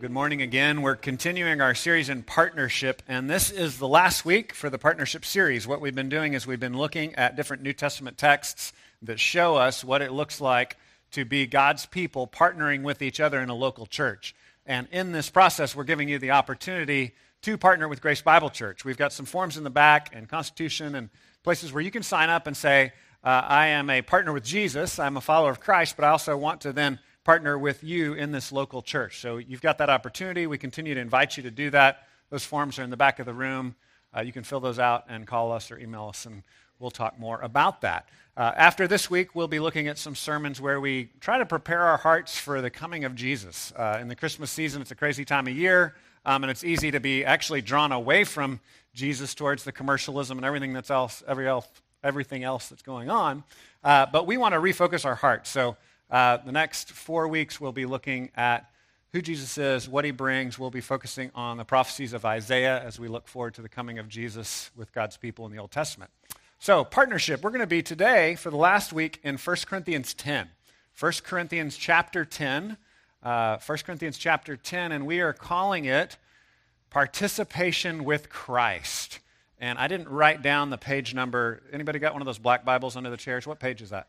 Good morning again. We're continuing our series in partnership, and this is the last week for the partnership series. What we've been doing is we've been looking at different New Testament texts that show us what it looks like to be God's people partnering with each other in a local church. And in this process, we're giving you the opportunity to partner with Grace Bible Church. We've got some forms in the back and Constitution and places where you can sign up and say, uh, I am a partner with Jesus, I'm a follower of Christ, but I also want to then partner with you in this local church. So you've got that opportunity. We continue to invite you to do that. Those forms are in the back of the room. Uh, you can fill those out and call us or email us, and we'll talk more about that. Uh, after this week, we'll be looking at some sermons where we try to prepare our hearts for the coming of Jesus. Uh, in the Christmas season, it's a crazy time of year, um, and it's easy to be actually drawn away from Jesus towards the commercialism and everything that's else, every else, everything else that's going on. Uh, but we want to refocus our hearts. So uh, the next four weeks, we'll be looking at who Jesus is, what he brings. We'll be focusing on the prophecies of Isaiah as we look forward to the coming of Jesus with God's people in the Old Testament. So, partnership, we're going to be today for the last week in 1 Corinthians 10. 1 Corinthians chapter 10. Uh, 1 Corinthians chapter 10, and we are calling it Participation with Christ. And I didn't write down the page number. Anybody got one of those black Bibles under the chairs? What page is that?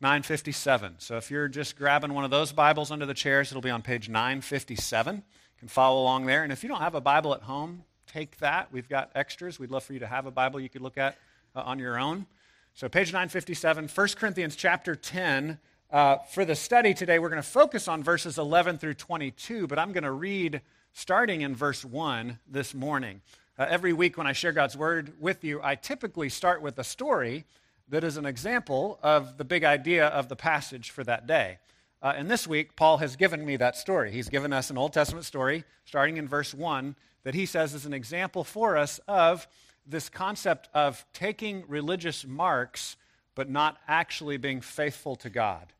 957. So if you're just grabbing one of those Bibles under the chairs, it'll be on page 957. You can follow along there. And if you don't have a Bible at home, take that. We've got extras. We'd love for you to have a Bible you could look at uh, on your own. So page 957, 1 Corinthians chapter 10. Uh, for the study today, we're going to focus on verses 11 through 22, but I'm going to read starting in verse 1 this morning. Uh, every week when I share God's word with you, I typically start with a story that is an example of the big idea of the passage for that day. Uh, and this week, Paul has given me that story. He's given us an Old Testament story, starting in verse 1, that he says is an example for us of this concept of taking religious marks, but not actually being faithful to God.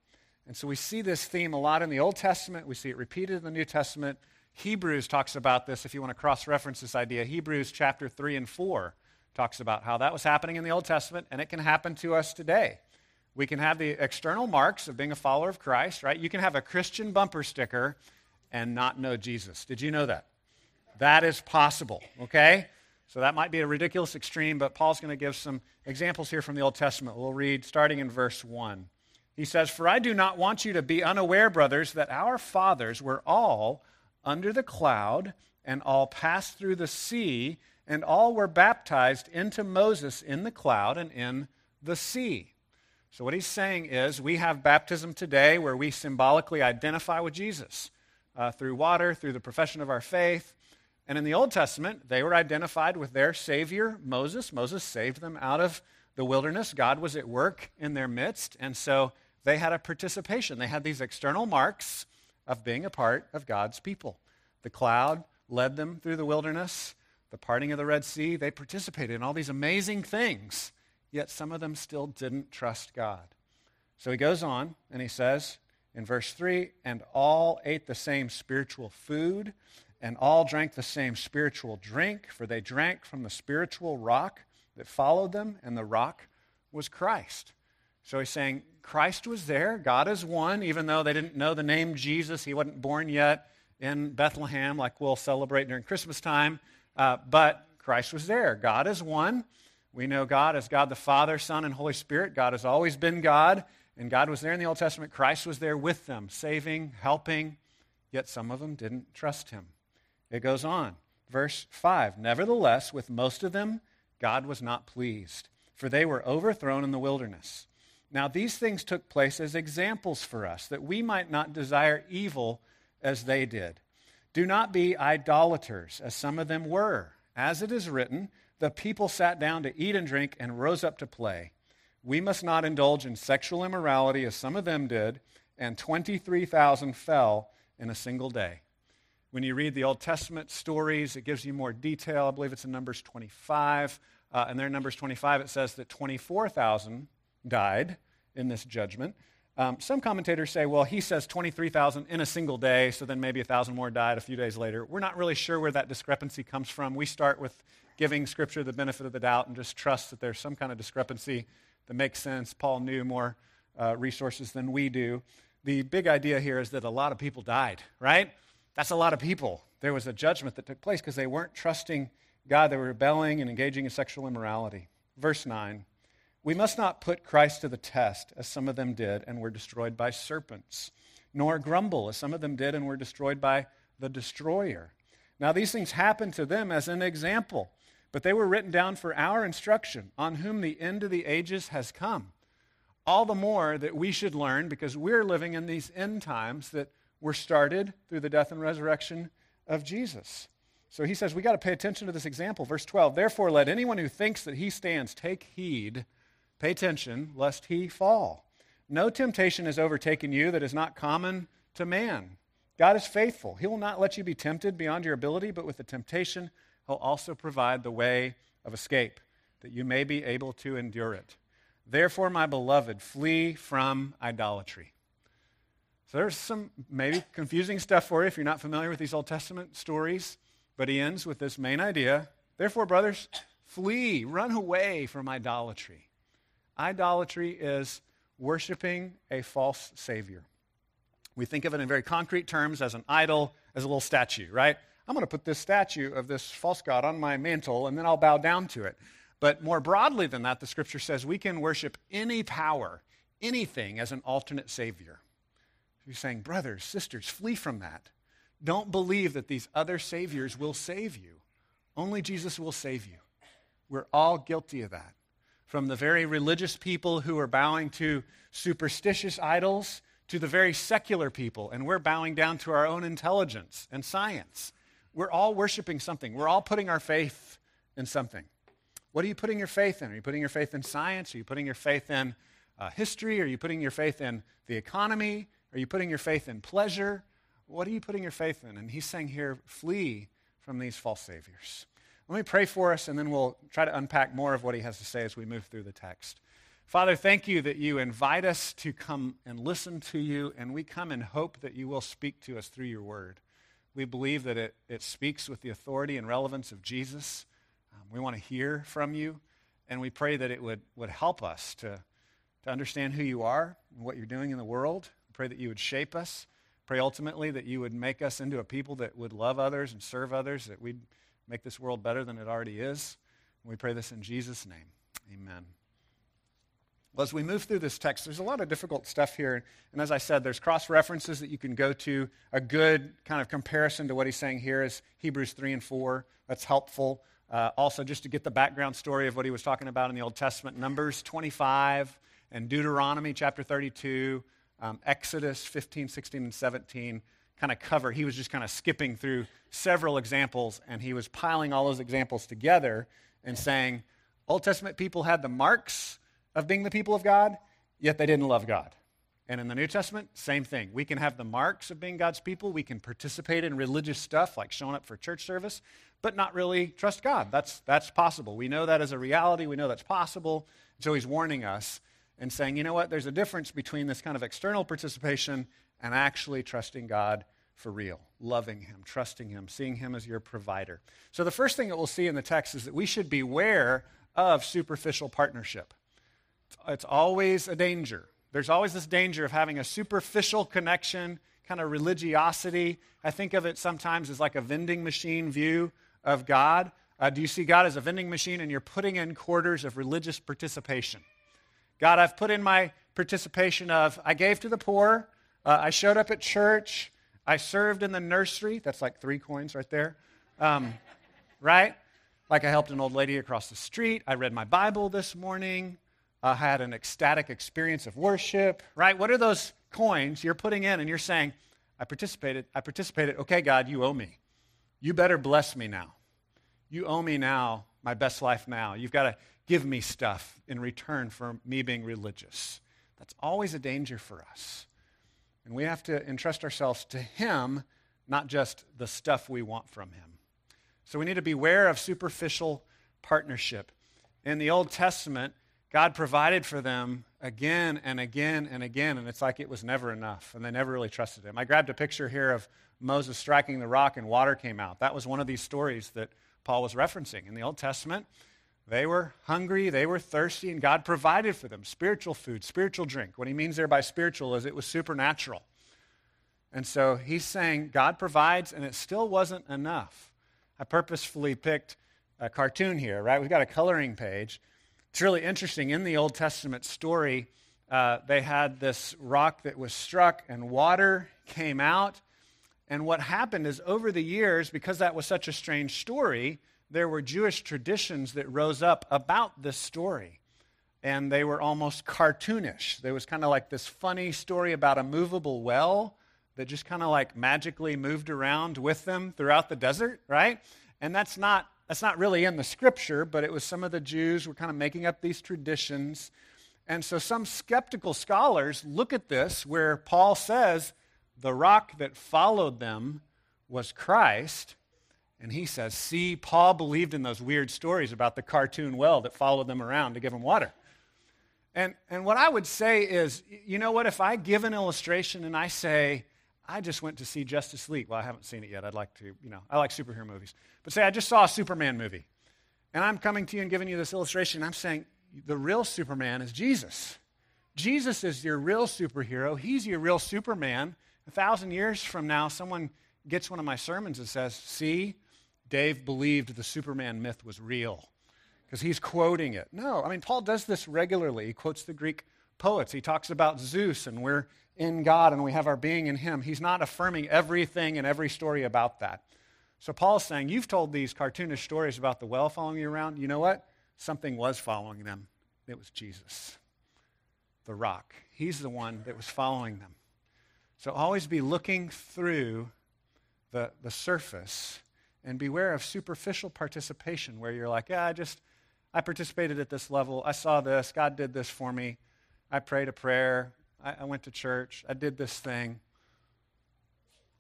And so we see this theme a lot in the Old Testament. We see it repeated in the New Testament. Hebrews talks about this if you want to cross reference this idea. Hebrews chapter 3 and 4 talks about how that was happening in the Old Testament, and it can happen to us today. We can have the external marks of being a follower of Christ, right? You can have a Christian bumper sticker and not know Jesus. Did you know that? That is possible, okay? So that might be a ridiculous extreme, but Paul's going to give some examples here from the Old Testament. We'll read starting in verse 1. He says, For I do not want you to be unaware, brothers, that our fathers were all under the cloud and all passed through the sea and all were baptized into Moses in the cloud and in the sea. So, what he's saying is, we have baptism today where we symbolically identify with Jesus uh, through water, through the profession of our faith. And in the Old Testament, they were identified with their Savior, Moses. Moses saved them out of the wilderness. God was at work in their midst. And so they had a participation. They had these external marks of being a part of God's people. The cloud led them through the wilderness the parting of the Red Sea, they participated in all these amazing things, yet some of them still didn't trust God. So he goes on and he says in verse 3 and all ate the same spiritual food, and all drank the same spiritual drink, for they drank from the spiritual rock that followed them, and the rock was Christ. So he's saying Christ was there, God is one, even though they didn't know the name Jesus, he wasn't born yet in Bethlehem like we'll celebrate during Christmas time. Uh, but Christ was there. God is one. We know God as God the Father, Son, and Holy Spirit. God has always been God, and God was there in the Old Testament. Christ was there with them, saving, helping, yet some of them didn't trust him. It goes on. Verse 5 Nevertheless, with most of them, God was not pleased, for they were overthrown in the wilderness. Now, these things took place as examples for us, that we might not desire evil as they did. Do not be idolaters, as some of them were. As it is written, the people sat down to eat and drink and rose up to play. We must not indulge in sexual immorality, as some of them did, and 23,000 fell in a single day. When you read the Old Testament stories, it gives you more detail. I believe it's in Numbers 25. Uh, and there in Numbers 25, it says that 24,000 died in this judgment. Um, some commentators say, well, he says 23,000 in a single day, so then maybe 1,000 more died a few days later. We're not really sure where that discrepancy comes from. We start with giving Scripture the benefit of the doubt and just trust that there's some kind of discrepancy that makes sense. Paul knew more uh, resources than we do. the big idea here is that a lot of people died, right? That's a lot of people. There was a judgment that took place because they weren't trusting God. They were rebelling and engaging in sexual immorality. Verse 9 We must not put Christ to the test, as some of them did and were destroyed by serpents, nor grumble, as some of them did and were destroyed by the destroyer. Now, these things happened to them as an example, but they were written down for our instruction, on whom the end of the ages has come. All the more that we should learn, because we're living in these end times that were started through the death and resurrection of Jesus. So he says we got to pay attention to this example. Verse 12 Therefore, let anyone who thinks that he stands take heed, pay attention, lest he fall. No temptation has overtaken you that is not common to man. God is faithful. He will not let you be tempted beyond your ability, but with the temptation, He'll also provide the way of escape, that you may be able to endure it. Therefore, my beloved, flee from idolatry. So there's some maybe confusing stuff for you if you're not familiar with these Old Testament stories, but he ends with this main idea. Therefore, brothers, flee, run away from idolatry. Idolatry is worshiping a false Savior. We think of it in very concrete terms as an idol, as a little statue, right? I'm going to put this statue of this false god on my mantle and then I'll bow down to it. But more broadly than that, the scripture says we can worship any power, anything as an alternate savior. He's saying, brothers, sisters, flee from that. Don't believe that these other saviors will save you. Only Jesus will save you. We're all guilty of that. From the very religious people who are bowing to superstitious idols to the very secular people, and we're bowing down to our own intelligence and science. We're all worshiping something. We're all putting our faith in something. What are you putting your faith in? Are you putting your faith in science? Are you putting your faith in uh, history? Are you putting your faith in the economy? Are you putting your faith in pleasure? What are you putting your faith in? And he's saying here, flee from these false saviors. Let me pray for us, and then we'll try to unpack more of what he has to say as we move through the text. Father, thank you that you invite us to come and listen to you, and we come in hope that you will speak to us through your word. We believe that it, it speaks with the authority and relevance of Jesus. Um, we want to hear from you, and we pray that it would, would help us to, to understand who you are and what you're doing in the world. We pray that you would shape us. Pray ultimately that you would make us into a people that would love others and serve others, that we'd make this world better than it already is. And we pray this in Jesus' name. Amen. Well, as we move through this text, there's a lot of difficult stuff here. And as I said, there's cross references that you can go to. A good kind of comparison to what he's saying here is Hebrews 3 and 4. That's helpful. Uh, also, just to get the background story of what he was talking about in the Old Testament, Numbers 25 and Deuteronomy chapter 32, um, Exodus 15, 16, and 17 kind of cover. He was just kind of skipping through several examples, and he was piling all those examples together and saying, Old Testament people had the marks of being the people of God, yet they didn't love God. And in the New Testament, same thing. We can have the marks of being God's people. We can participate in religious stuff like showing up for church service, but not really trust God. That's, that's possible. We know that as a reality. We know that's possible. So he's warning us and saying, you know what? There's a difference between this kind of external participation and actually trusting God for real, loving Him, trusting Him, seeing Him as your provider. So the first thing that we'll see in the text is that we should beware of superficial partnership. It's always a danger. There's always this danger of having a superficial connection, kind of religiosity. I think of it sometimes as like a vending machine view of God. Uh, do you see God as a vending machine and you're putting in quarters of religious participation? God, I've put in my participation of I gave to the poor, uh, I showed up at church, I served in the nursery. That's like three coins right there. Um, right? Like I helped an old lady across the street. I read my Bible this morning uh, had an ecstatic experience of worship, right? What are those coins you're putting in and you're saying, I participated, I participated. Okay, God, you owe me. You better bless me now. You owe me now my best life now. You've got to give me stuff in return for me being religious. That's always a danger for us. And we have to entrust ourselves to Him, not just the stuff we want from Him. So we need to beware of superficial partnership. In the Old Testament, God provided for them again and again and again, and it's like it was never enough, and they never really trusted him. I grabbed a picture here of Moses striking the rock and water came out. That was one of these stories that Paul was referencing. In the Old Testament, They were hungry, they were thirsty, and God provided for them spiritual food, spiritual drink. What he means there by spiritual is it was supernatural. And so he's saying God provides, and it still wasn't enough. I purposefully picked a cartoon here, right? We've got a coloring page. It's really interesting. In the Old Testament story, uh, they had this rock that was struck, and water came out. And what happened is, over the years, because that was such a strange story, there were Jewish traditions that rose up about this story. And they were almost cartoonish. There was kind of like this funny story about a movable well that just kind of like magically moved around with them throughout the desert, right? And that's not that's not really in the scripture, but it was some of the Jews were kind of making up these traditions. And so some skeptical scholars look at this where Paul says the rock that followed them was Christ. And he says, See, Paul believed in those weird stories about the cartoon well that followed them around to give them water. And, and what I would say is, you know what? If I give an illustration and I say, I just went to see Justice League. Well, I haven't seen it yet. I'd like to, you know, I like superhero movies. But say I just saw a Superman movie. And I'm coming to you and giving you this illustration. I'm saying the real Superman is Jesus. Jesus is your real superhero. He's your real Superman. A thousand years from now, someone gets one of my sermons and says, See, Dave believed the Superman myth was real because he's quoting it. No, I mean, Paul does this regularly. He quotes the Greek poets. He talks about Zeus and we're in God and we have our being in Him. He's not affirming everything and every story about that. So Paul's saying, You've told these cartoonish stories about the well following you around. You know what? Something was following them. It was Jesus, the rock. He's the one that was following them. So always be looking through the, the surface and beware of superficial participation where you're like, yeah, I just, I participated at this level. I saw this. God did this for me. I prayed a prayer. I, I went to church. I did this thing.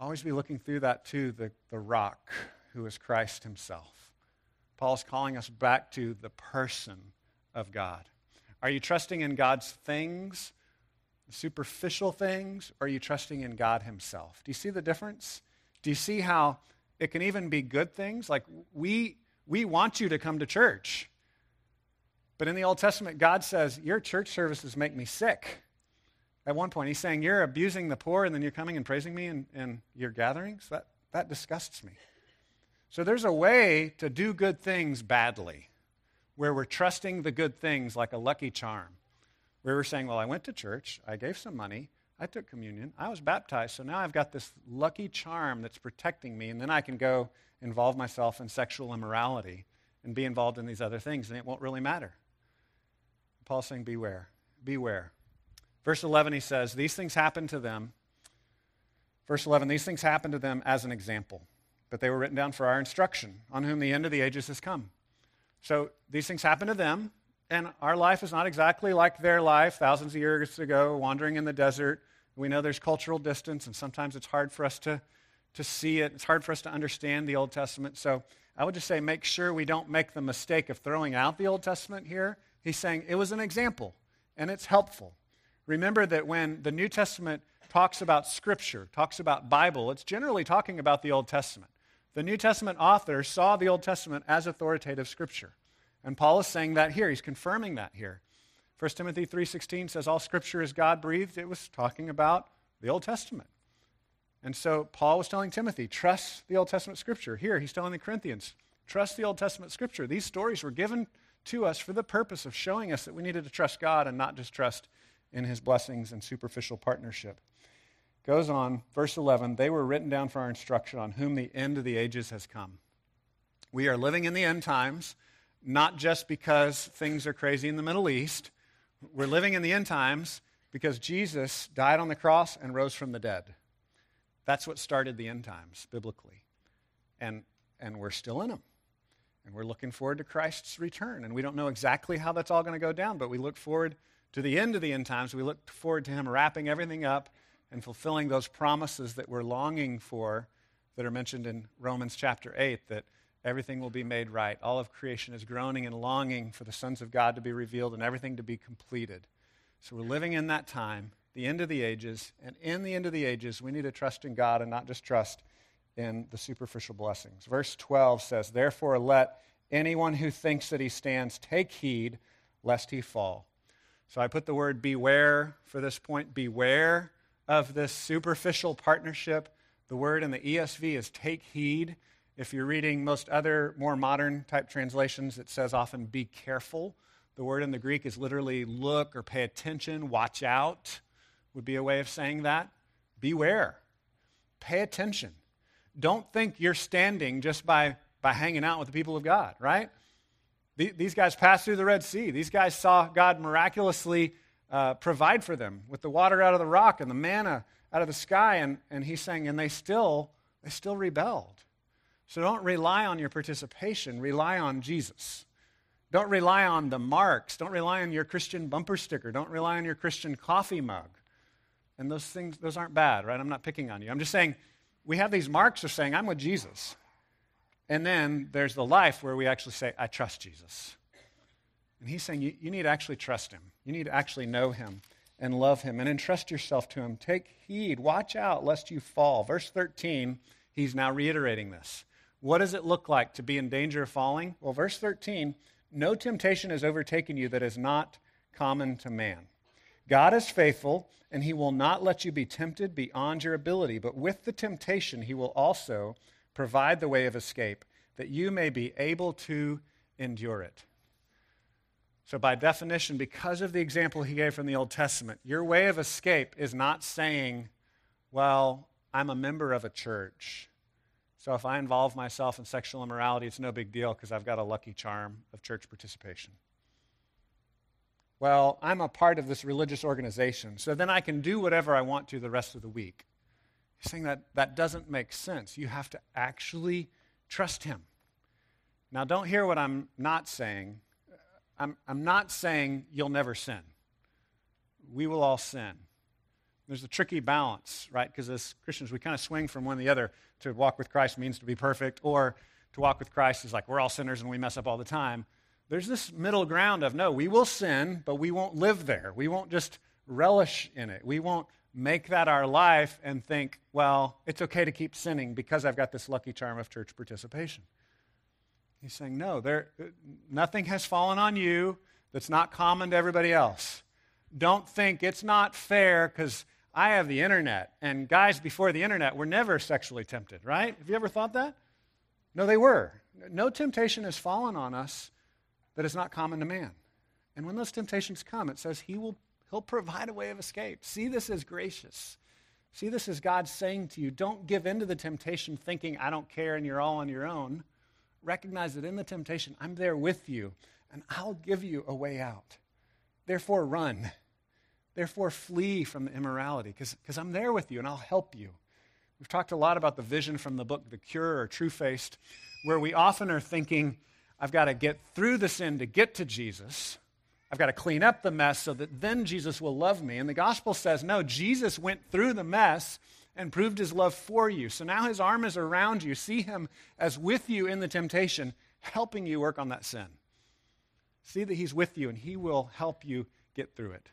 Always be looking through that to the, the rock who is Christ himself. Paul's calling us back to the person of God. Are you trusting in God's things, superficial things, or are you trusting in God himself? Do you see the difference? Do you see how it can even be good things? Like we we want you to come to church. But in the Old Testament, God says, Your church services make me sick. At one point, he's saying, You're abusing the poor, and then you're coming and praising me in, in your gatherings? That, that disgusts me. So there's a way to do good things badly, where we're trusting the good things like a lucky charm, where we're saying, Well, I went to church, I gave some money, I took communion, I was baptized, so now I've got this lucky charm that's protecting me, and then I can go involve myself in sexual immorality and be involved in these other things, and it won't really matter. Paul's saying, Beware, beware. Verse 11, he says, These things happened to them. Verse 11, these things happened to them as an example, but they were written down for our instruction, on whom the end of the ages has come. So these things happened to them, and our life is not exactly like their life thousands of years ago, wandering in the desert. We know there's cultural distance, and sometimes it's hard for us to, to see it. It's hard for us to understand the Old Testament. So I would just say make sure we don't make the mistake of throwing out the Old Testament here He's saying it was an example and it's helpful. Remember that when the New Testament talks about Scripture, talks about Bible, it's generally talking about the Old Testament. The New Testament author saw the Old Testament as authoritative Scripture. And Paul is saying that here. He's confirming that here. 1 Timothy 3.16 says all Scripture is God-breathed. It was talking about the Old Testament. And so Paul was telling Timothy, trust the Old Testament Scripture. Here, he's telling the Corinthians, trust the Old Testament Scripture. These stories were given to us for the purpose of showing us that we needed to trust God and not just trust in his blessings and superficial partnership. Goes on, verse 11, they were written down for our instruction on whom the end of the ages has come. We are living in the end times, not just because things are crazy in the Middle East. We're living in the end times because Jesus died on the cross and rose from the dead. That's what started the end times biblically. And, and we're still in them. And we're looking forward to Christ's return. And we don't know exactly how that's all going to go down, but we look forward to the end of the end times. We look forward to Him wrapping everything up and fulfilling those promises that we're longing for that are mentioned in Romans chapter 8 that everything will be made right. All of creation is groaning and longing for the sons of God to be revealed and everything to be completed. So we're living in that time, the end of the ages. And in the end of the ages, we need to trust in God and not just trust in the superficial blessings. Verse 12 says, Therefore, let Anyone who thinks that he stands, take heed lest he fall. So I put the word beware for this point. Beware of this superficial partnership. The word in the ESV is take heed. If you're reading most other more modern type translations, it says often be careful. The word in the Greek is literally look or pay attention, watch out, would be a way of saying that. Beware. Pay attention. Don't think you're standing just by, by hanging out with the people of God, right? These guys passed through the Red Sea. These guys saw God miraculously uh, provide for them with the water out of the rock and the manna out of the sky. And, and he's saying, and they still, they still rebelled. So don't rely on your participation, rely on Jesus. Don't rely on the marks. Don't rely on your Christian bumper sticker. Don't rely on your Christian coffee mug. And those things, those aren't bad, right? I'm not picking on you. I'm just saying we have these marks of saying, I'm with Jesus. And then there's the life where we actually say, I trust Jesus. And he's saying you, you need to actually trust him. You need to actually know him and love him and entrust yourself to him. Take heed, watch out lest you fall. Verse 13, he's now reiterating this. What does it look like to be in danger of falling? Well, verse 13, no temptation has overtaken you that is not common to man. God is faithful, and he will not let you be tempted beyond your ability, but with the temptation, he will also provide the way of escape, that you may be able to endure it. So, by definition, because of the example he gave from the Old Testament, your way of escape is not saying, well, I'm a member of a church. So, if I involve myself in sexual immorality, it's no big deal because I've got a lucky charm of church participation. Well, I'm a part of this religious organization, so then I can do whatever I want to the rest of the week. He's saying that that doesn't make sense. You have to actually trust him. Now, don't hear what I'm not saying. I'm, I'm not saying you'll never sin. We will all sin. There's a tricky balance, right? Because as Christians, we kind of swing from one to the other. To walk with Christ means to be perfect, or to walk with Christ is like we're all sinners and we mess up all the time. There's this middle ground of no, we will sin, but we won't live there. We won't just relish in it. We won't make that our life and think, well, it's okay to keep sinning because I've got this lucky charm of church participation. He's saying, no, there, nothing has fallen on you that's not common to everybody else. Don't think it's not fair because I have the internet. And guys before the internet were never sexually tempted, right? Have you ever thought that? No, they were. No temptation has fallen on us that is not common to man. And when those temptations come, it says he will He'll provide a way of escape. See this as gracious. See this as God saying to you, don't give in to the temptation thinking, I don't care and you're all on your own. Recognize that in the temptation, I'm there with you and I'll give you a way out. Therefore, run. Therefore, flee from the immorality because I'm there with you and I'll help you. We've talked a lot about the vision from the book, The Cure or True Faced, where we often are thinking, I've got to get through the sin to get to Jesus. I've got to clean up the mess so that then Jesus will love me. And the gospel says, no, Jesus went through the mess and proved his love for you. So now his arm is around you. See him as with you in the temptation, helping you work on that sin. See that he's with you and he will help you get through it.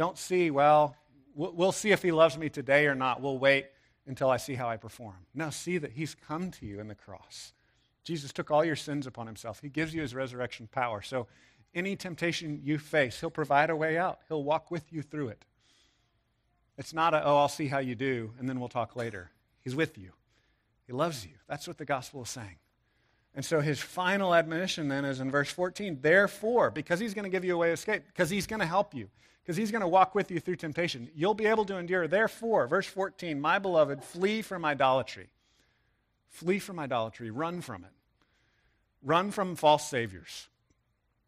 Don't see, well, we'll see if he loves me today or not. We'll wait until I see how I perform. No, see that he's come to you in the cross. Jesus took all your sins upon himself. He gives you his resurrection power. So any temptation you face, He'll provide a way out. He'll walk with you through it. It's not a, oh, I'll see how you do, and then we'll talk later. He's with you. He loves you. That's what the gospel is saying. And so his final admonition then is in verse 14. Therefore, because he's going to give you a way of escape, because he's going to help you, because he's going to walk with you through temptation, you'll be able to endure. Therefore, verse 14, my beloved, flee from idolatry. Flee from idolatry. Run from it. Run from false saviors.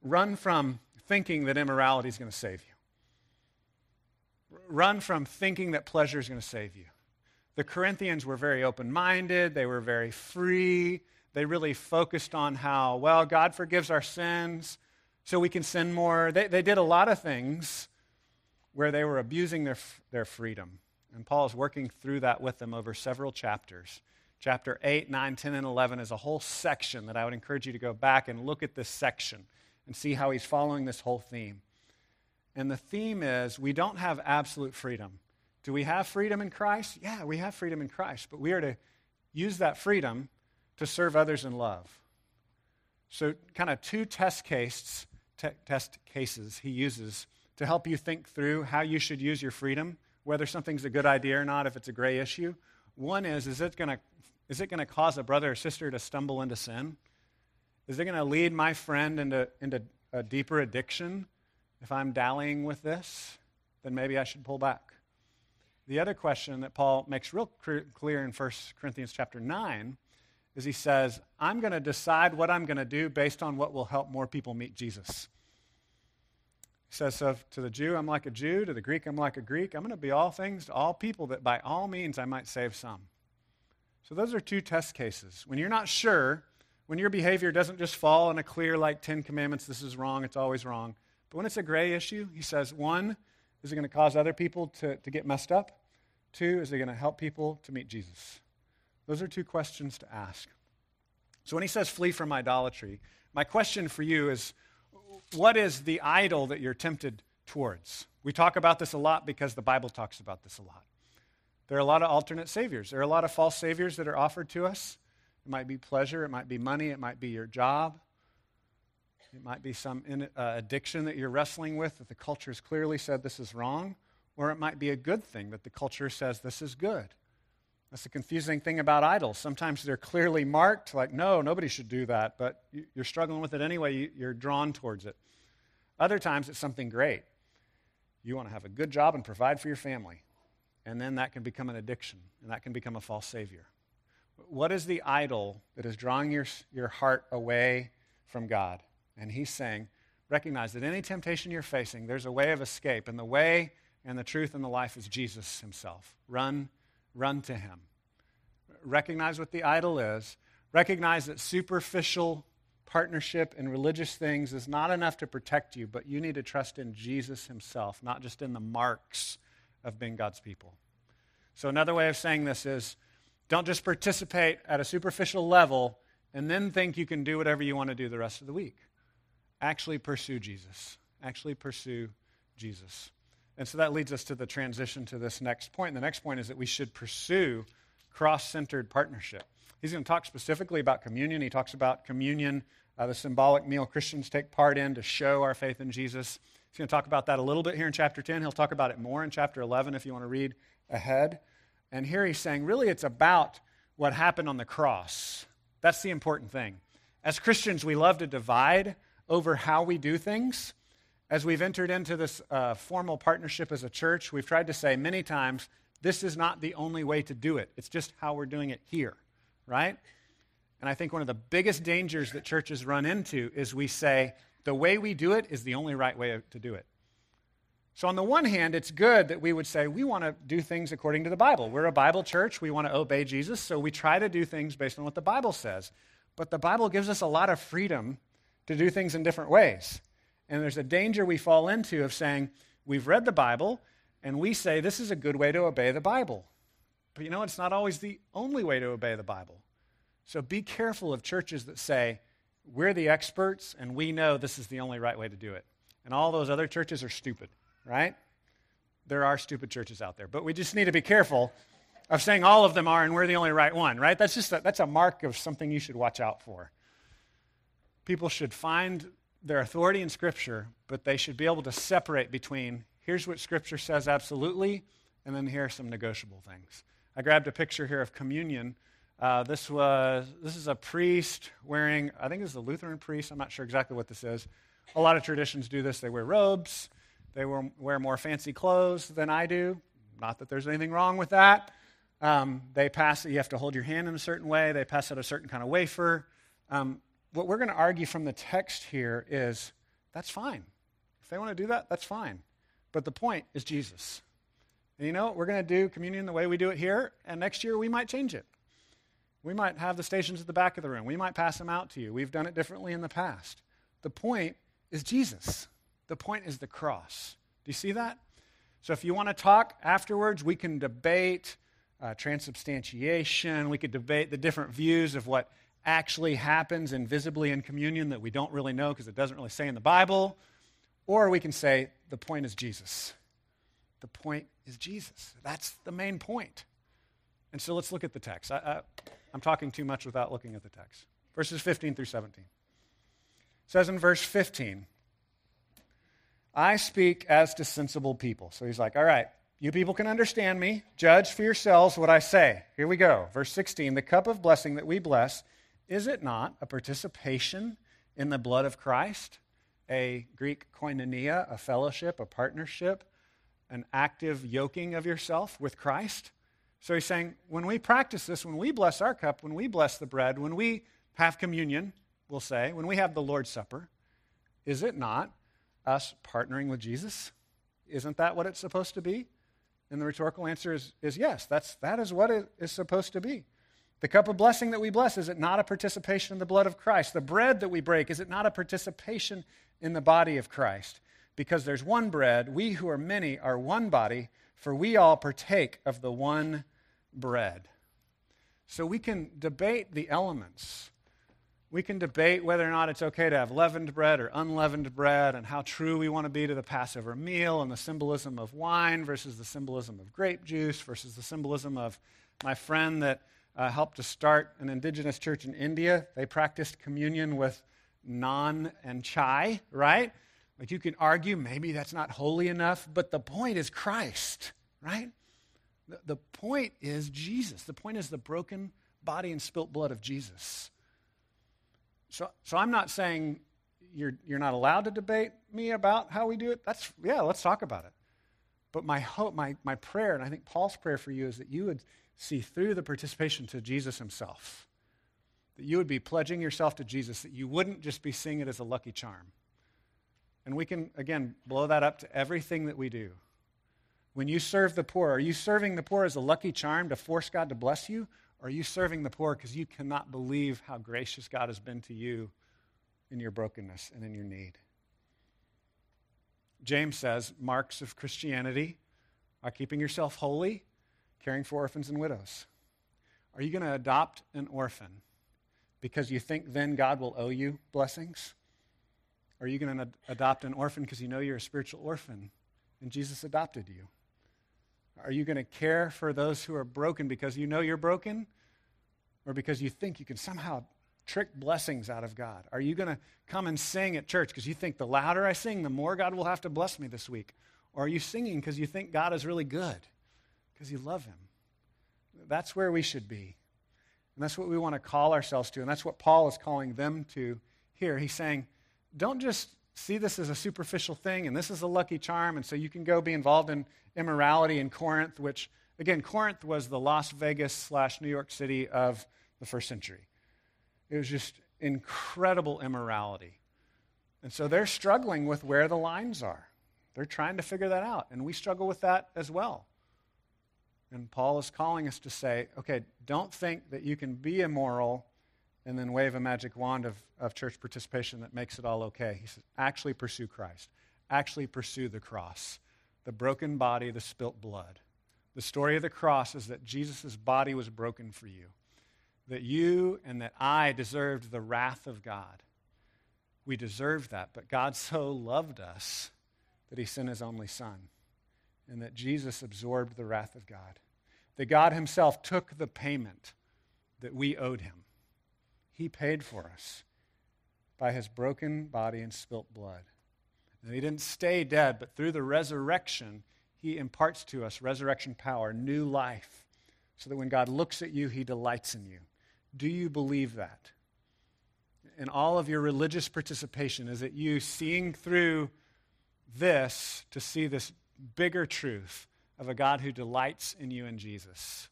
Run from thinking that immorality is going to save you. Run from thinking that pleasure is going to save you. The Corinthians were very open minded, they were very free. They really focused on how, well, God forgives our sins, so we can sin more. They, they did a lot of things where they were abusing their, their freedom. And Paul is working through that with them over several chapters. Chapter 8, 9, 10, and 11 is a whole section that I would encourage you to go back and look at this section and see how he's following this whole theme. And the theme is we don't have absolute freedom. Do we have freedom in Christ? Yeah, we have freedom in Christ, but we are to use that freedom to serve others in love. So, kind of two test cases, te- test cases he uses to help you think through how you should use your freedom, whether something's a good idea or not, if it's a gray issue. One is, is it going to cause a brother or sister to stumble into sin? Is it going to lead my friend into, into a deeper addiction if I'm dallying with this? Then maybe I should pull back. The other question that Paul makes real clear in 1 Corinthians chapter 9 is he says, I'm going to decide what I'm going to do based on what will help more people meet Jesus. Says, to the Jew, I'm like a Jew. To the Greek, I'm like a Greek. I'm going to be all things to all people that by all means I might save some. So those are two test cases. When you're not sure, when your behavior doesn't just fall in a clear, like Ten Commandments, this is wrong, it's always wrong. But when it's a gray issue, he says, one, is it going to cause other people to, to get messed up? Two, is it going to help people to meet Jesus? Those are two questions to ask. So when he says flee from idolatry, my question for you is what is the idol that you're tempted towards? We talk about this a lot because the Bible talks about this a lot. There are a lot of alternate saviors. There are a lot of false saviors that are offered to us. It might be pleasure, it might be money, it might be your job, it might be some in, uh, addiction that you're wrestling with that the culture has clearly said this is wrong, or it might be a good thing that the culture says this is good. That's the confusing thing about idols. Sometimes they're clearly marked, like, no, nobody should do that, but you're struggling with it anyway, you're drawn towards it. Other times it's something great. You want to have a good job and provide for your family. And then that can become an addiction, and that can become a false savior. What is the idol that is drawing your, your heart away from God? And he's saying, recognize that any temptation you're facing, there's a way of escape. And the way and the truth and the life is Jesus himself. Run, run to him. Recognize what the idol is. Recognize that superficial partnership in religious things is not enough to protect you, but you need to trust in Jesus himself, not just in the marks of being God's people. So, another way of saying this is don't just participate at a superficial level and then think you can do whatever you want to do the rest of the week. Actually, pursue Jesus. Actually, pursue Jesus. And so that leads us to the transition to this next point. And the next point is that we should pursue cross centered partnership. He's going to talk specifically about communion. He talks about communion, uh, the symbolic meal Christians take part in to show our faith in Jesus. He's going to talk about that a little bit here in chapter 10. He'll talk about it more in chapter 11 if you want to read ahead. And here he's saying, really, it's about what happened on the cross. That's the important thing. As Christians, we love to divide over how we do things. As we've entered into this uh, formal partnership as a church, we've tried to say many times this is not the only way to do it. It's just how we're doing it here, right? And I think one of the biggest dangers that churches run into is we say, the way we do it is the only right way to do it. So, on the one hand, it's good that we would say we want to do things according to the Bible. We're a Bible church. We want to obey Jesus, so we try to do things based on what the Bible says. But the Bible gives us a lot of freedom to do things in different ways. And there's a danger we fall into of saying, we've read the Bible, and we say this is a good way to obey the Bible. But you know, it's not always the only way to obey the Bible. So be careful of churches that say, we're the experts and we know this is the only right way to do it. And all those other churches are stupid, right? There are stupid churches out there, but we just need to be careful of saying all of them are and we're the only right one, right? That's just a, that's a mark of something you should watch out for. People should find their authority in Scripture, but they should be able to separate between here's what Scripture says absolutely, and then here are some negotiable things. I grabbed a picture here of communion uh, this was this is a priest wearing, I think it's a Lutheran priest. I'm not sure exactly what this is. A lot of traditions do this. They wear robes. They wear, wear more fancy clothes than I do. Not that there's anything wrong with that. Um, they pass. You have to hold your hand in a certain way. They pass out a certain kind of wafer. Um, what we're going to argue from the text here is that's fine. If they want to do that, that's fine. But the point is Jesus. And you know what? We're going to do communion the way we do it here, and next year we might change it. We might have the stations at the back of the room. We might pass them out to you. We've done it differently in the past. The point is Jesus. The point is the cross. Do you see that? So if you want to talk afterwards, we can debate uh, transubstantiation. We could debate the different views of what actually happens invisibly in communion that we don't really know because it doesn't really say in the Bible. Or we can say the point is Jesus. The point is Jesus. That's the main point. And so let's look at the text. I, I'm talking too much without looking at the text. Verses 15 through 17. It says in verse 15, I speak as to sensible people. So he's like, all right, you people can understand me. Judge for yourselves what I say. Here we go. Verse 16 The cup of blessing that we bless, is it not a participation in the blood of Christ? A Greek koinonia, a fellowship, a partnership, an active yoking of yourself with Christ? So he's saying, when we practice this, when we bless our cup, when we bless the bread, when we have communion, we'll say, when we have the Lord's Supper, is it not us partnering with Jesus? Isn't that what it's supposed to be? And the rhetorical answer is, is yes, that's, that is what it is supposed to be. The cup of blessing that we bless, is it not a participation in the blood of Christ? The bread that we break, is it not a participation in the body of Christ? Because there's one bread, we who are many are one body, for we all partake of the one bread. So we can debate the elements. We can debate whether or not it's okay to have leavened bread or unleavened bread and how true we want to be to the Passover meal and the symbolism of wine versus the symbolism of grape juice versus the symbolism of my friend that uh, helped to start an indigenous church in India. They practiced communion with naan and chai, right? Like you can argue maybe that's not holy enough, but the point is Christ, right? The, the point is Jesus. The point is the broken body and spilt blood of Jesus. So, so I'm not saying you're, you're not allowed to debate me about how we do it. That's, yeah, let's talk about it. But my hope, my, my prayer, and I think Paul's prayer for you is that you would see through the participation to Jesus himself. That you would be pledging yourself to Jesus, that you wouldn't just be seeing it as a lucky charm. And we can, again, blow that up to everything that we do. When you serve the poor, are you serving the poor as a lucky charm to force God to bless you? Or are you serving the poor because you cannot believe how gracious God has been to you in your brokenness and in your need? James says marks of Christianity are keeping yourself holy, caring for orphans and widows. Are you going to adopt an orphan because you think then God will owe you blessings? Are you going to adopt an orphan because you know you're a spiritual orphan and Jesus adopted you? Are you going to care for those who are broken because you know you're broken? Or because you think you can somehow trick blessings out of God? Are you going to come and sing at church because you think the louder I sing, the more God will have to bless me this week? Or are you singing because you think God is really good, because you love Him? That's where we should be. And that's what we want to call ourselves to. And that's what Paul is calling them to here. He's saying, don't just see this as a superficial thing and this is a lucky charm, and so you can go be involved in immorality in Corinth, which, again, Corinth was the Las Vegas slash New York City of the first century. It was just incredible immorality. And so they're struggling with where the lines are. They're trying to figure that out, and we struggle with that as well. And Paul is calling us to say, okay, don't think that you can be immoral and then wave a magic wand of, of church participation that makes it all okay. He says, actually pursue Christ. Actually pursue the cross, the broken body, the spilt blood. The story of the cross is that Jesus' body was broken for you, that you and that I deserved the wrath of God. We deserved that, but God so loved us that he sent his only son, and that Jesus absorbed the wrath of God. That God himself took the payment that we owed him he paid for us by his broken body and spilt blood. And he didn't stay dead, but through the resurrection, he imparts to us resurrection power, new life, so that when God looks at you, he delights in you. Do you believe that? In all of your religious participation, is it you seeing through this to see this bigger truth of a God who delights in you and Jesus?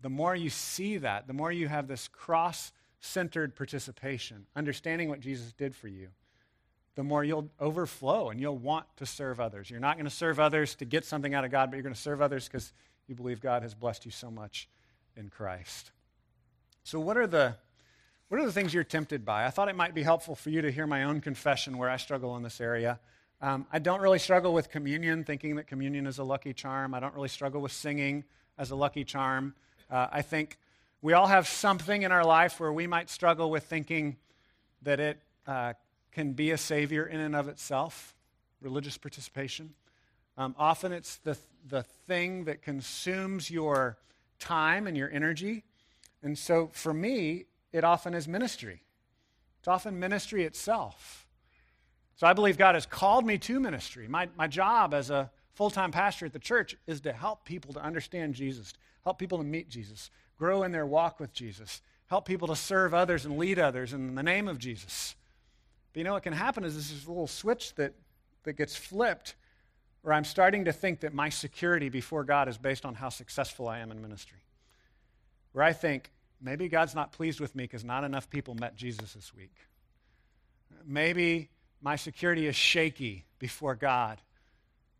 The more you see that, the more you have this cross centered participation, understanding what Jesus did for you, the more you'll overflow and you'll want to serve others. You're not going to serve others to get something out of God, but you're going to serve others because you believe God has blessed you so much in Christ. So, what are the what are the things you're tempted by? I thought it might be helpful for you to hear my own confession where I struggle in this area. Um, I don't really struggle with communion, thinking that communion is a lucky charm. I don't really struggle with singing as a lucky charm. Uh, I think we all have something in our life where we might struggle with thinking that it uh, can be a savior in and of itself, religious participation. Um, often it's the, the thing that consumes your time and your energy. And so for me, it often is ministry It's often ministry itself. So I believe God has called me to ministry. My, my job as a full time pastor at the church is to help people to understand Jesus, help people to meet Jesus, grow in their walk with Jesus, help people to serve others and lead others in the name of Jesus. But you know what can happen is this little switch that, that gets flipped where I'm starting to think that my security before God is based on how successful I am in ministry. Where I think, maybe God's not pleased with me because not enough people met Jesus this week. Maybe my security is shaky before God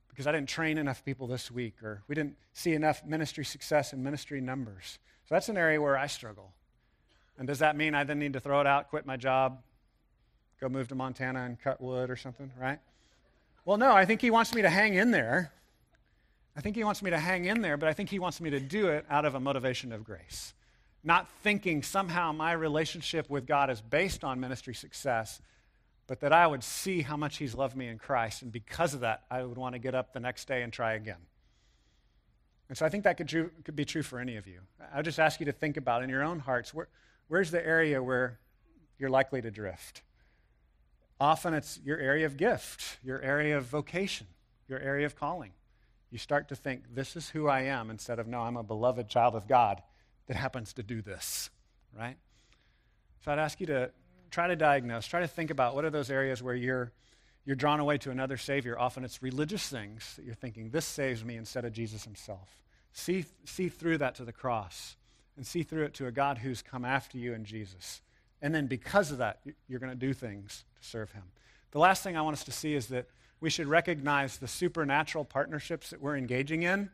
because I didn't train enough people this week, or we didn't see enough ministry success and ministry numbers. So that's an area where I struggle. And does that mean I then need to throw it out, quit my job, go move to Montana and cut wood or something, right? Well, no, I think he wants me to hang in there. I think he wants me to hang in there, but I think he wants me to do it out of a motivation of grace. Not thinking somehow my relationship with God is based on ministry success, but that I would see how much He's loved me in Christ. And because of that, I would want to get up the next day and try again. And so I think that could, could be true for any of you. I'll just ask you to think about in your own hearts where, where's the area where you're likely to drift? Often it's your area of gift, your area of vocation, your area of calling. You start to think, this is who I am, instead of, no, I'm a beloved child of God that happens to do this, right? So I'd ask you to try to diagnose, try to think about what are those areas where you're, you're drawn away to another Savior. Often it's religious things that you're thinking, this saves me instead of Jesus himself. See, see through that to the cross and see through it to a God who's come after you in Jesus. And then because of that, you're going to do things to serve him. The last thing I want us to see is that we should recognize the supernatural partnerships that we're engaging in.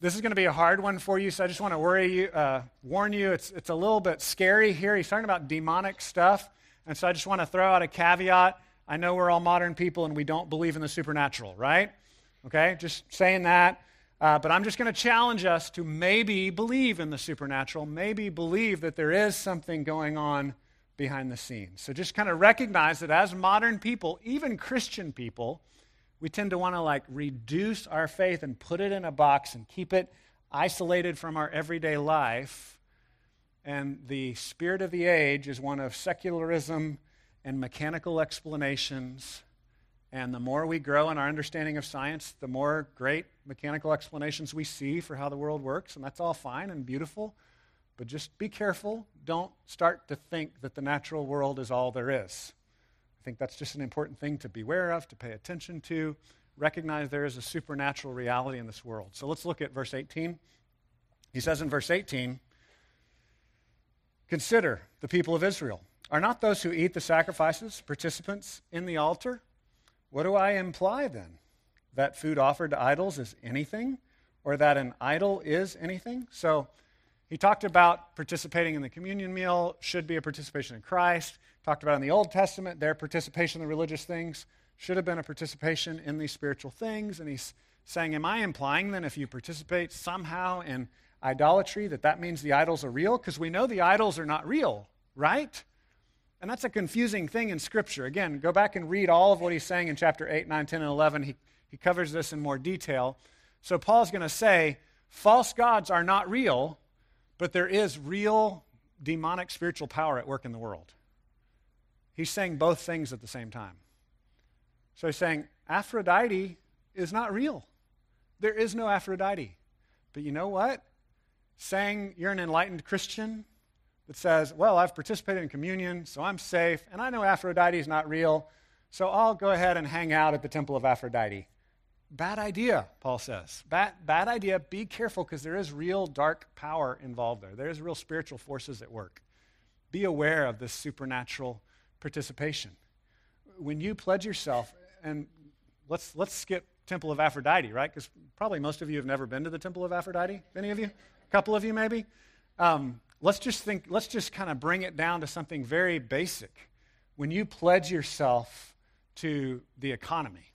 This is going to be a hard one for you, so I just want to worry you, uh, warn you. It's, it's a little bit scary here. He's talking about demonic stuff. And so I just want to throw out a caveat. I know we're all modern people and we don't believe in the supernatural, right? Okay, just saying that. Uh, but I'm just going to challenge us to maybe believe in the supernatural, maybe believe that there is something going on behind the scenes. So just kind of recognize that as modern people, even Christian people, we tend to want to like reduce our faith and put it in a box and keep it isolated from our everyday life and the spirit of the age is one of secularism and mechanical explanations. And the more we grow in our understanding of science, the more great mechanical explanations we see for how the world works. And that's all fine and beautiful. But just be careful. Don't start to think that the natural world is all there is. I think that's just an important thing to beware of, to pay attention to. Recognize there is a supernatural reality in this world. So let's look at verse 18. He says in verse 18, Consider the people of Israel. Are not those who eat the sacrifices participants in the altar? What do I imply then? That food offered to idols is anything? Or that an idol is anything? So he talked about participating in the communion meal should be a participation in Christ. Talked about in the Old Testament, their participation in the religious things should have been a participation in these spiritual things. And he's saying, Am I implying then if you participate somehow in idolatry, that that means the idols are real? Because we know the idols are not real, right? And that's a confusing thing in Scripture. Again, go back and read all of what he's saying in chapter 8, 9, 10, and 11. He, he covers this in more detail. So Paul's going to say false gods are not real, but there is real demonic spiritual power at work in the world. He's saying both things at the same time. So he's saying Aphrodite is not real. There is no Aphrodite. But you know what? Saying you're an enlightened Christian that says, well, I've participated in communion, so I'm safe, and I know Aphrodite is not real, so I'll go ahead and hang out at the temple of Aphrodite. Bad idea, Paul says. Bad, bad idea. Be careful because there is real dark power involved there. There is real spiritual forces at work. Be aware of this supernatural participation. When you pledge yourself, and let's, let's skip Temple of Aphrodite, right? Because probably most of you have never been to the Temple of Aphrodite. Any of you? Couple of you, maybe? Um, let's just think, let's just kind of bring it down to something very basic. When you pledge yourself to the economy,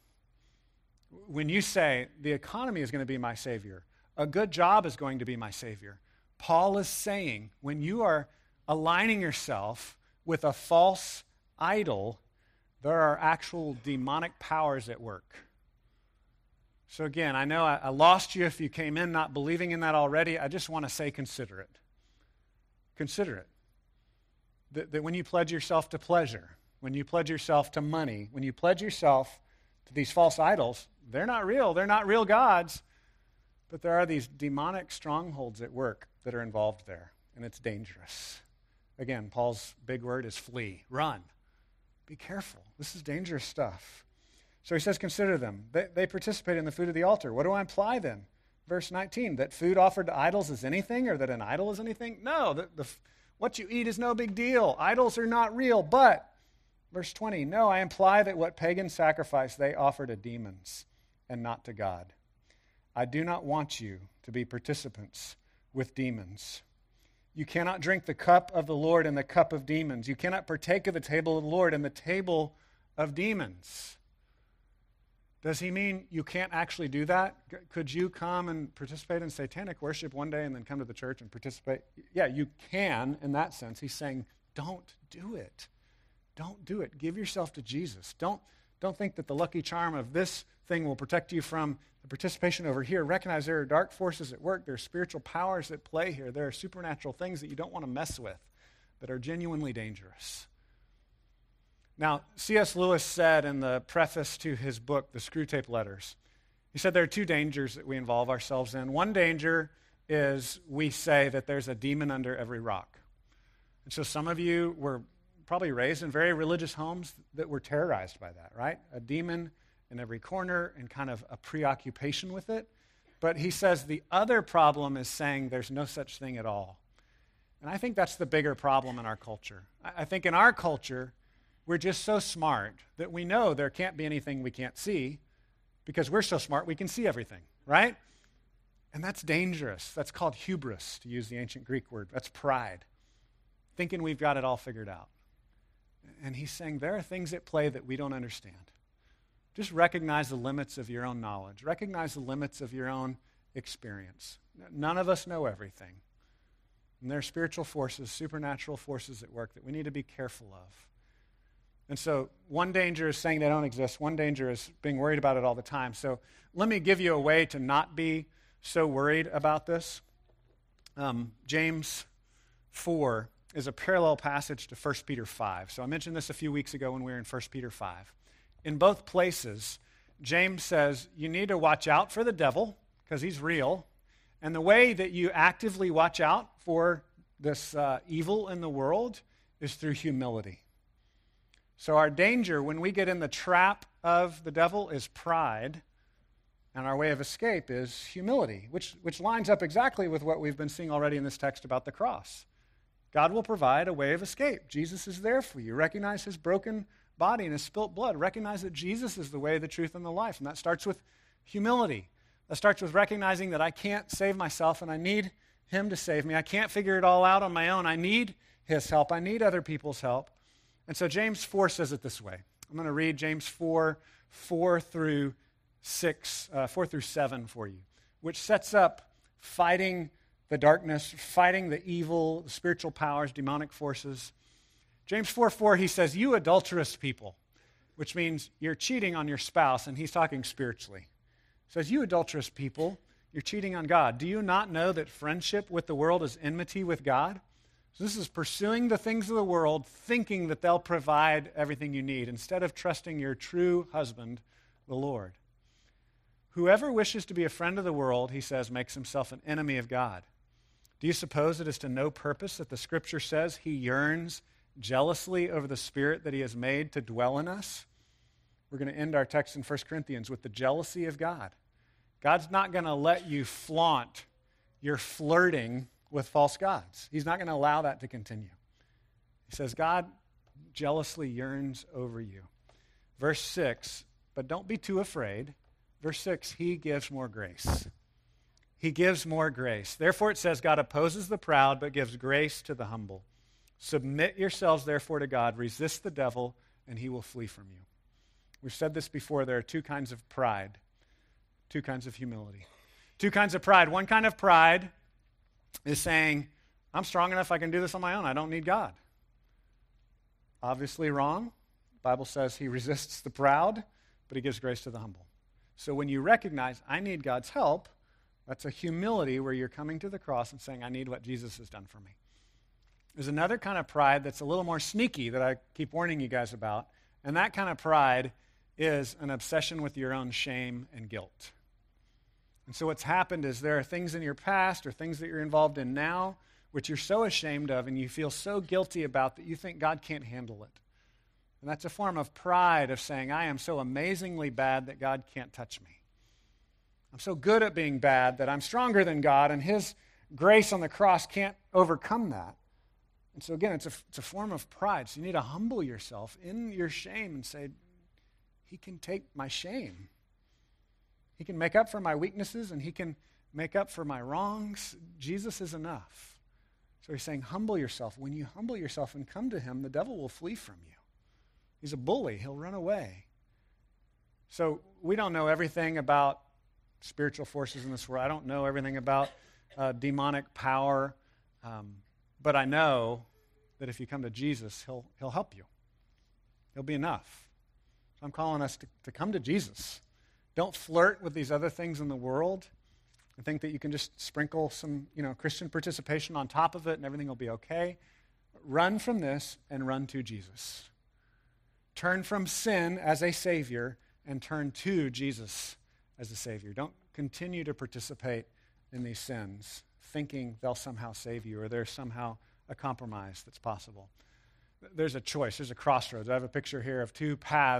when you say, the economy is going to be my Savior, a good job is going to be my Savior, Paul is saying, when you are aligning yourself with a false idol, there are actual demonic powers at work. So, again, I know I, I lost you if you came in not believing in that already. I just want to say consider it. Consider it. That, that when you pledge yourself to pleasure, when you pledge yourself to money, when you pledge yourself to these false idols, they're not real. They're not real gods. But there are these demonic strongholds at work that are involved there, and it's dangerous. Again, Paul's big word is flee, run. Be careful. This is dangerous stuff. So he says, consider them. They, they participate in the food of the altar. What do I imply then? Verse 19, that food offered to idols is anything or that an idol is anything? No, the, the, what you eat is no big deal. Idols are not real. But, verse 20, no, I imply that what pagan sacrifice they offer to demons and not to God. I do not want you to be participants with demons. You cannot drink the cup of the Lord and the cup of demons. You cannot partake of the table of the Lord and the table of demons. Does he mean you can't actually do that? Could you come and participate in satanic worship one day and then come to the church and participate? Yeah, you can in that sense. He's saying, don't do it. Don't do it. Give yourself to Jesus. Don't, don't think that the lucky charm of this thing will protect you from the participation over here. Recognize there are dark forces at work, there are spiritual powers at play here, there are supernatural things that you don't want to mess with that are genuinely dangerous. Now, C.S. Lewis said in the preface to his book, The Screwtape Letters, he said there are two dangers that we involve ourselves in. One danger is we say that there's a demon under every rock. And so some of you were probably raised in very religious homes that were terrorized by that, right? A demon in every corner and kind of a preoccupation with it. But he says the other problem is saying there's no such thing at all. And I think that's the bigger problem in our culture. I think in our culture, we're just so smart that we know there can't be anything we can't see because we're so smart we can see everything, right? And that's dangerous. That's called hubris, to use the ancient Greek word. That's pride, thinking we've got it all figured out. And he's saying there are things at play that we don't understand. Just recognize the limits of your own knowledge, recognize the limits of your own experience. None of us know everything. And there are spiritual forces, supernatural forces at work that we need to be careful of. And so, one danger is saying they don't exist. One danger is being worried about it all the time. So, let me give you a way to not be so worried about this. Um, James 4 is a parallel passage to 1 Peter 5. So, I mentioned this a few weeks ago when we were in 1 Peter 5. In both places, James says you need to watch out for the devil because he's real. And the way that you actively watch out for this uh, evil in the world is through humility. So, our danger when we get in the trap of the devil is pride, and our way of escape is humility, which, which lines up exactly with what we've been seeing already in this text about the cross. God will provide a way of escape. Jesus is there for you. Recognize his broken body and his spilt blood. Recognize that Jesus is the way, the truth, and the life. And that starts with humility. That starts with recognizing that I can't save myself and I need him to save me. I can't figure it all out on my own. I need his help. I need other people's help. And so James 4 says it this way. I'm going to read James 4, 4 through 6, uh, 4 through 7 for you, which sets up fighting the darkness, fighting the evil, the spiritual powers, demonic forces. James 4 4, he says, You adulterous people, which means you're cheating on your spouse, and he's talking spiritually. He says, You adulterous people, you're cheating on God. Do you not know that friendship with the world is enmity with God? So this is pursuing the things of the world, thinking that they'll provide everything you need, instead of trusting your true husband, the Lord. Whoever wishes to be a friend of the world, he says, makes himself an enemy of God. Do you suppose it is to no purpose that the scripture says he yearns jealously over the spirit that he has made to dwell in us? We're going to end our text in 1 Corinthians with the jealousy of God. God's not going to let you flaunt your flirting with false gods. He's not going to allow that to continue. He says, God jealously yearns over you. Verse 6, but don't be too afraid. Verse 6, he gives more grace. He gives more grace. Therefore, it says, God opposes the proud, but gives grace to the humble. Submit yourselves, therefore, to God. Resist the devil, and he will flee from you. We've said this before. There are two kinds of pride, two kinds of humility. Two kinds of pride. One kind of pride is saying, I'm strong enough, I can do this on my own. I don't need God. Obviously wrong. The Bible says he resists the proud, but he gives grace to the humble. So when you recognize, I need God's help, that's a humility where you're coming to the cross and saying, I need what Jesus has done for me. There's another kind of pride that's a little more sneaky that I keep warning you guys about. And that kind of pride is an obsession with your own shame and guilt. And so, what's happened is there are things in your past or things that you're involved in now which you're so ashamed of and you feel so guilty about that you think God can't handle it. And that's a form of pride of saying, I am so amazingly bad that God can't touch me. I'm so good at being bad that I'm stronger than God, and His grace on the cross can't overcome that. And so, again, it's a, it's a form of pride. So, you need to humble yourself in your shame and say, He can take my shame. He can make up for my weaknesses, and He can make up for my wrongs. Jesus is enough. So, He's saying, Humble yourself. When you humble yourself and come to Him, the devil will flee from you. He's a bully, he'll run away. So, we don't know everything about spiritual forces in this world. I don't know everything about uh, demonic power, um, but I know that if you come to Jesus, he'll, he'll help you. He'll be enough. So I'm calling us to, to come to Jesus. Don't flirt with these other things in the world and think that you can just sprinkle some you know, Christian participation on top of it and everything will be okay. Run from this and run to Jesus. Turn from sin as a Savior and turn to Jesus as a Savior. Don't continue to participate in these sins, thinking they'll somehow save you or there's somehow a compromise that's possible. There's a choice, there's a crossroads. I have a picture here of two paths